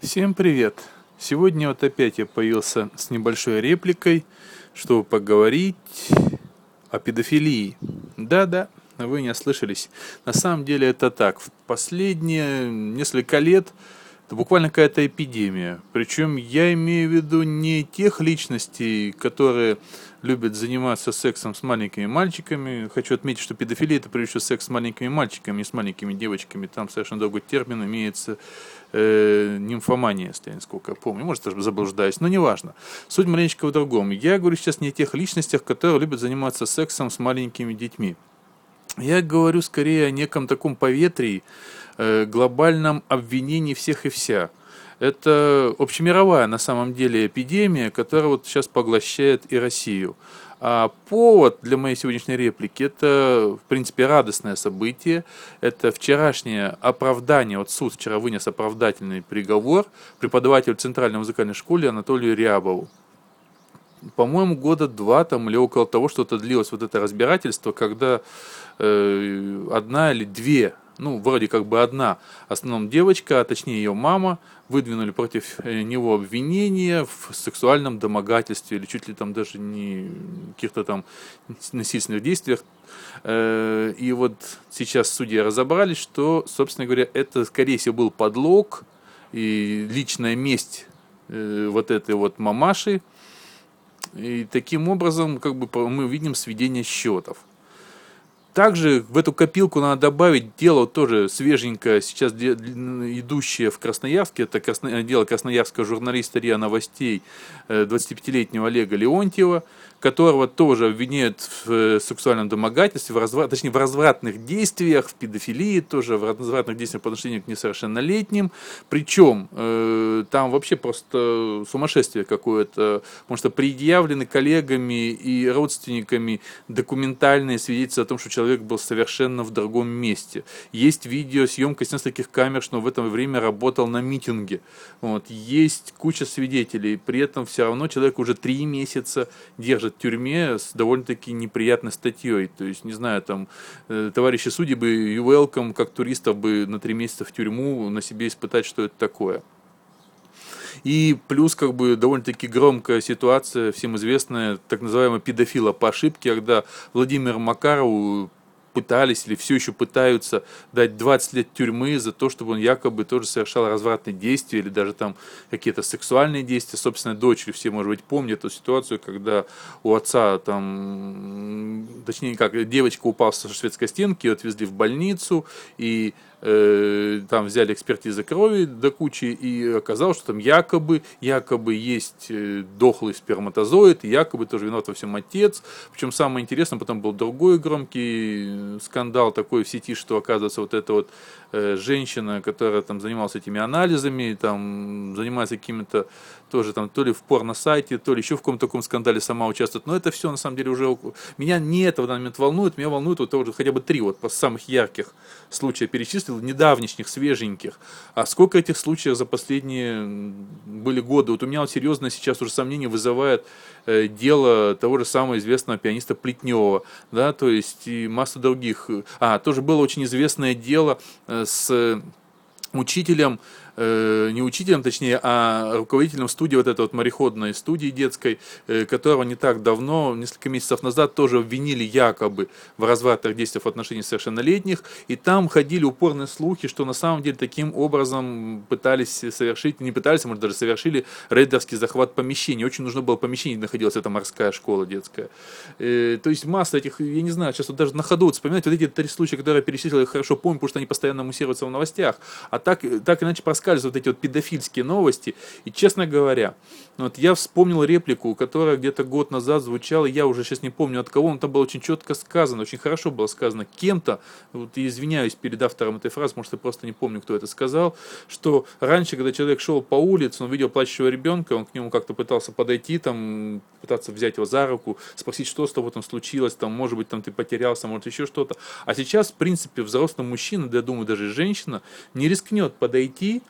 Всем привет! Сегодня вот опять я появился с небольшой репликой, чтобы поговорить о педофилии. Да-да, вы не ослышались. На самом деле это так. В последние несколько лет это буквально какая-то эпидемия. Причем я имею в виду не тех личностей, которые любят заниматься сексом с маленькими мальчиками. Хочу отметить, что педофилия это прежде всего секс с маленькими мальчиками, не с маленькими девочками. Там совершенно другой термин имеется э, нимфомания, если насколько я помню. Может, даже заблуждаюсь, но неважно. Суть маленечко в другом. Я говорю сейчас не о тех личностях, которые любят заниматься сексом с маленькими детьми. Я говорю скорее о неком таком поветрии, э, глобальном обвинении всех и вся. Это общемировая на самом деле эпидемия, которая вот сейчас поглощает и Россию. А повод для моей сегодняшней реплики – это, в принципе, радостное событие. Это вчерашнее оправдание, вот суд вчера вынес оправдательный приговор преподавателю Центральной музыкальной школы Анатолию Рябову по-моему, года два там или около того что-то длилось вот это разбирательство, когда э, одна или две, ну, вроде как бы одна, основном девочка, а точнее ее мама, выдвинули против э, него обвинения в сексуальном домогательстве или чуть ли там даже не каких-то там насильственных действиях. Э, и вот сейчас судьи разобрались, что, собственно говоря, это, скорее всего, был подлог и личная месть э, вот этой вот мамаши, и таким образом как бы мы видим сведение счетов. Также в эту копилку надо добавить дело тоже свеженькое, сейчас идущее в Красноярске, это красно, дело красноярского журналиста РИА Новостей 25-летнего Олега Леонтьева, которого тоже обвиняют в э, сексуальном домогательстве, в разврат, точнее в развратных действиях, в педофилии, тоже в развратных действиях по отношению к несовершеннолетним. Причем э, там вообще просто сумасшествие какое-то, потому что предъявлены коллегами и родственниками документальные свидетельства о том, что человек был совершенно в другом месте. Есть видеосъемка с нескольких камер, что в это время работал на митинге. Вот. Есть куча свидетелей, при этом все равно человек уже три месяца держит в тюрьме с довольно-таки неприятной статьей. То есть, не знаю, там, э, товарищи судьи бы и welcome, как туристов бы на три месяца в тюрьму на себе испытать, что это такое. И плюс как бы довольно-таки громкая ситуация, всем известная, так называемая педофила по ошибке, когда Владимир Макарову пытались или все еще пытаются дать 20 лет тюрьмы за то, чтобы он якобы тоже совершал развратные действия или даже там какие-то сексуальные действия. Собственно, дочери все, может быть, помнят эту ситуацию, когда у отца там, точнее, как девочка упала со шведской стенки, ее отвезли в больницу, и Э, там взяли экспертизы крови до кучи, и оказалось, что там якобы, якобы есть э, дохлый сперматозоид, якобы тоже виноват во всем отец. Причем самое интересное, потом был другой громкий э, скандал такой в сети, что оказывается вот эта вот женщина, которая там занималась этими анализами, там занимается какими-то тоже там то ли в порно-сайте, то ли еще в каком-то таком скандале сама участвует. Но это все на самом деле уже... Меня не это в данный момент волнует, меня волнует вот уже хотя бы три вот самых ярких случая перечислил, недавнешних, свеженьких. А сколько этих случаев за последние были годы? Вот у меня вот серьезно сейчас уже сомнение вызывает э, дело того же самого известного пианиста Плетнева, да, то есть и масса других. А, тоже было очень известное дело э, с учителем э, не учителем, точнее, а руководителем студии, вот этой вот мореходной студии детской, э, которого не так давно, несколько месяцев назад, тоже обвинили якобы в развратных действиях в отношении совершеннолетних, и там ходили упорные слухи, что на самом деле таким образом пытались совершить, не пытались, а может даже совершили рейдерский захват помещения. Очень нужно было помещение, находилась эта морская школа детская. Э, то есть масса этих, я не знаю, сейчас вот даже на ходу вспоминать вот эти три случая, которые я перечислил, я хорошо помню, потому что они постоянно муссируются в новостях, а так, так иначе проскакивают проскальзывают эти вот педофильские новости. И, честно говоря, вот я вспомнил реплику, которая где-то год назад звучала, я уже сейчас не помню от кого, но там было очень четко сказано, очень хорошо было сказано кем-то, вот извиняюсь перед автором этой фразы, может, я просто не помню, кто это сказал, что раньше, когда человек шел по улице, он видел плачущего ребенка, он к нему как-то пытался подойти, там, пытаться взять его за руку, спросить, что с тобой там случилось, там, может быть, там ты потерялся, может, еще что-то. А сейчас, в принципе, взрослый мужчина, да я думаю, даже женщина, не рискнет подойти,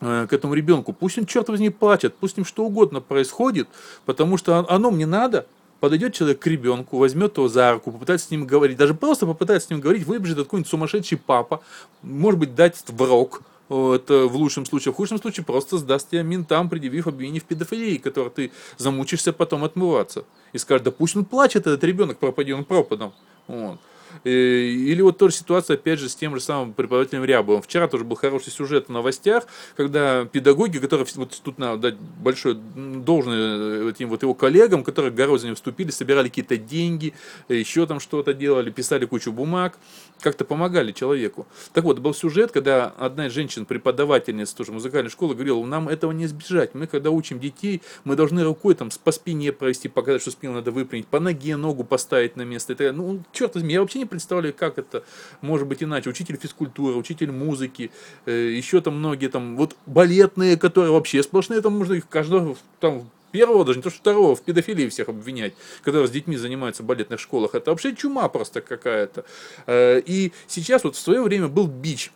к этому ребенку. Пусть он, черт возьми, плачет, пусть с ним что угодно происходит, потому что оно мне надо. Подойдет человек к ребенку, возьмет его за руку, попытается с ним говорить, даже просто попытается с ним говорить, выбежит какой-нибудь сумасшедший папа, может быть, дать в рог, вот, в лучшем случае. В худшем случае просто сдаст тебя ментам, предъявив обвинение в педофилии, которое ты замучишься потом отмываться. И скажешь, да пусть он плачет, этот ребенок, пропади он пропадом. Вот. Э, или вот тоже ситуация, опять же, с тем же самым преподавателем Рябовым. Вчера тоже был хороший сюжет в новостях, когда педагоги, которые, вот тут надо дать большое должное э, этим вот его коллегам, которые ним вступили, собирали какие-то деньги, еще там что-то делали, писали кучу бумаг, как-то помогали человеку. Так вот, был сюжет, когда одна из женщин, преподавательница тоже музыкальной школы, говорила, нам этого не избежать. Мы, когда учим детей, мы должны рукой там по спине провести, показать, что спину надо выпрямить, по ноге ногу поставить на место. И Ну, черт возьми, я вообще не представляю, как это может быть иначе. Учитель физкультуры, учитель музыки, э, еще там многие там, вот балетные, которые вообще сплошные, там можно их каждого там первого, даже не то что второго, в педофилии всех обвинять, которые с детьми занимаются в балетных школах. Это вообще чума просто какая-то. Э, и сейчас вот в свое время был бич.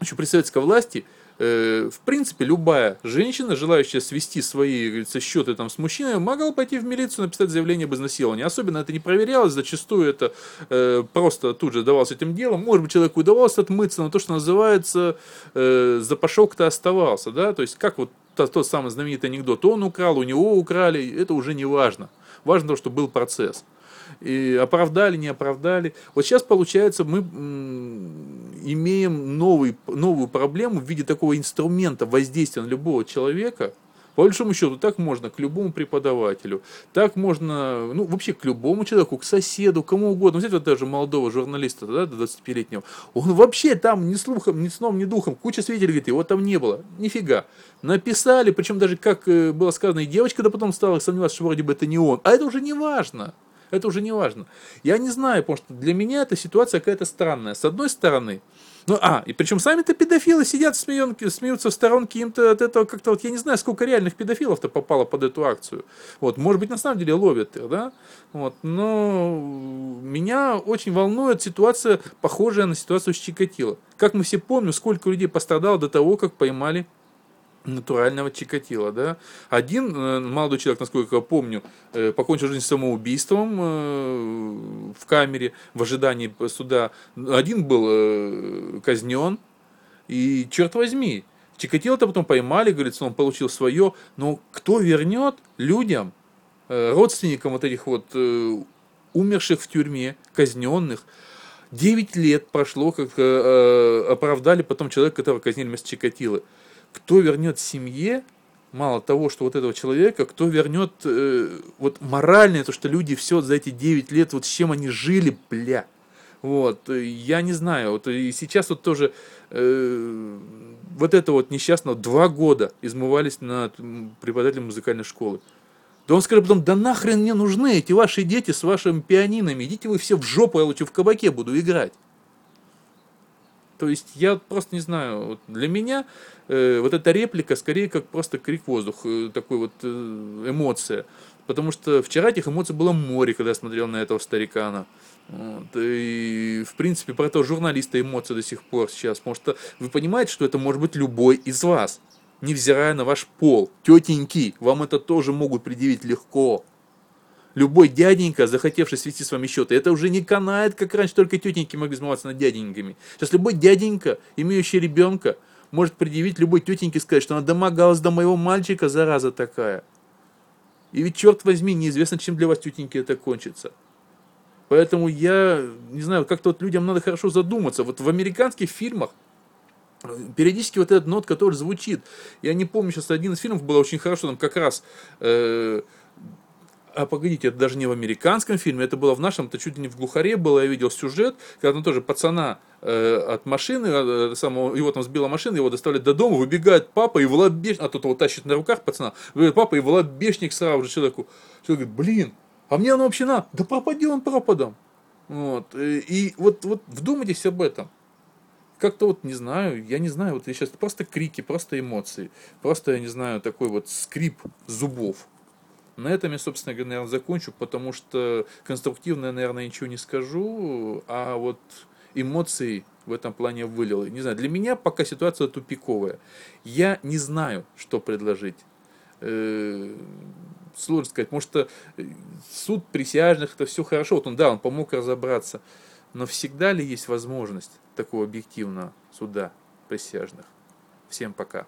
Еще при советской власти в принципе, любая женщина, желающая свести свои говорится, счеты там, с мужчиной, могла пойти в милицию, написать заявление об изнасиловании. Особенно это не проверялось, зачастую это э, просто тут же давалось этим делом. Может быть, человеку удавалось отмыться, но то, что называется, э, запашок-то оставался. Да? То есть, как вот тот, тот самый знаменитый анекдот, он украл, у него украли, это уже не важно. Важно то, что был процесс и оправдали, не оправдали. Вот сейчас, получается, мы имеем новый, новую проблему в виде такого инструмента воздействия на любого человека, по большому счету, так можно к любому преподавателю, так можно, ну, вообще к любому человеку, к соседу, кому угодно. Взять вот даже молодого журналиста, да, до 25-летнего. Он вообще там ни слухом, ни сном, ни духом, куча свидетелей говорит, его там не было. Нифига. Написали, причем даже, как э, было сказано, и девочка да потом стала сомневаться, что вроде бы это не он. А это уже не важно. Это уже не важно. Я не знаю, потому что для меня эта ситуация какая-то странная. С одной стороны, ну, а, и причем сами-то педофилы сидят, смеют, смеются в сторонке, им-то от этого как-то, вот я не знаю, сколько реальных педофилов-то попало под эту акцию. Вот, может быть, на самом деле ловят их, да? Вот, но меня очень волнует ситуация, похожая на ситуацию с Чикатило. Как мы все помним, сколько людей пострадало до того, как поймали натурального Чикатила, да. Один э, молодой человек, насколько я помню, э, покончил жизнь самоубийством э, в камере в ожидании суда. Один был казнен, и черт возьми, Чикатило-то потом поймали, говорится, он получил свое, но кто вернет людям, родственникам вот этих вот умерших в тюрьме, казненных, 9 лет прошло, как оправдали потом человека, которого казнили вместо Чикатилы кто вернет семье, мало того, что вот этого человека, кто вернет э, вот моральное, то, что люди все за эти 9 лет, вот с чем они жили, бля. Вот, я не знаю, вот и сейчас вот тоже э, вот это вот несчастно два года измывались над преподавателем музыкальной школы. Да он скажет потом, да нахрен мне нужны эти ваши дети с вашими пианинами, идите вы все в жопу, я лучше в кабаке буду играть. То есть я просто не знаю, вот для меня э, вот эта реплика скорее как просто крик воздух, э, такой вот э, эмоция. Потому что вчера этих эмоций было море, когда я смотрел на этого старикана. Вот. И, в принципе, про этого журналиста эмоции до сих пор сейчас. Потому что вы понимаете, что это может быть любой из вас, невзирая на ваш пол. Тетеньки, вам это тоже могут предъявить легко любой дяденька, захотевший свести с вами счеты, это уже не канает, как раньше только тетеньки могли измываться над дяденьками. Сейчас любой дяденька, имеющий ребенка, может предъявить любой тетеньке и сказать, что она домогалась до моего мальчика, зараза такая. И ведь, черт возьми, неизвестно, чем для вас, тетеньки, это кончится. Поэтому я, не знаю, как-то вот людям надо хорошо задуматься. Вот в американских фильмах э, периодически вот этот нот, который звучит. Я не помню, сейчас один из фильмов был очень хорошо, там как раз э, а погодите, это даже не в американском фильме, это было в нашем, это чуть ли не в глухаре было, я видел сюжет, когда там тоже пацана э, от машины, э, самого, его там сбила машина, его доставляют до дома, выбегает папа и в а тот его тащит на руках пацана, выбегает папа и в сразу же человеку. Человек говорит, блин, а мне оно вообще надо, да пропади он пропадом. Вот. И, и вот, вот вдумайтесь об этом как-то вот не знаю, я не знаю, вот сейчас просто крики, просто эмоции, просто, я не знаю, такой вот скрип зубов. На этом я, собственно говоря, наверное, закончу, потому что конструктивно наверное, ничего не скажу, а вот эмоции в этом плане вылил. Не знаю, для меня пока ситуация тупиковая. Я не знаю, что предложить. Э, сложно сказать, может, э, суд присяжных, это все хорошо, вот он, да, он помог разобраться, но всегда ли есть возможность такого объективного суда присяжных? Всем пока.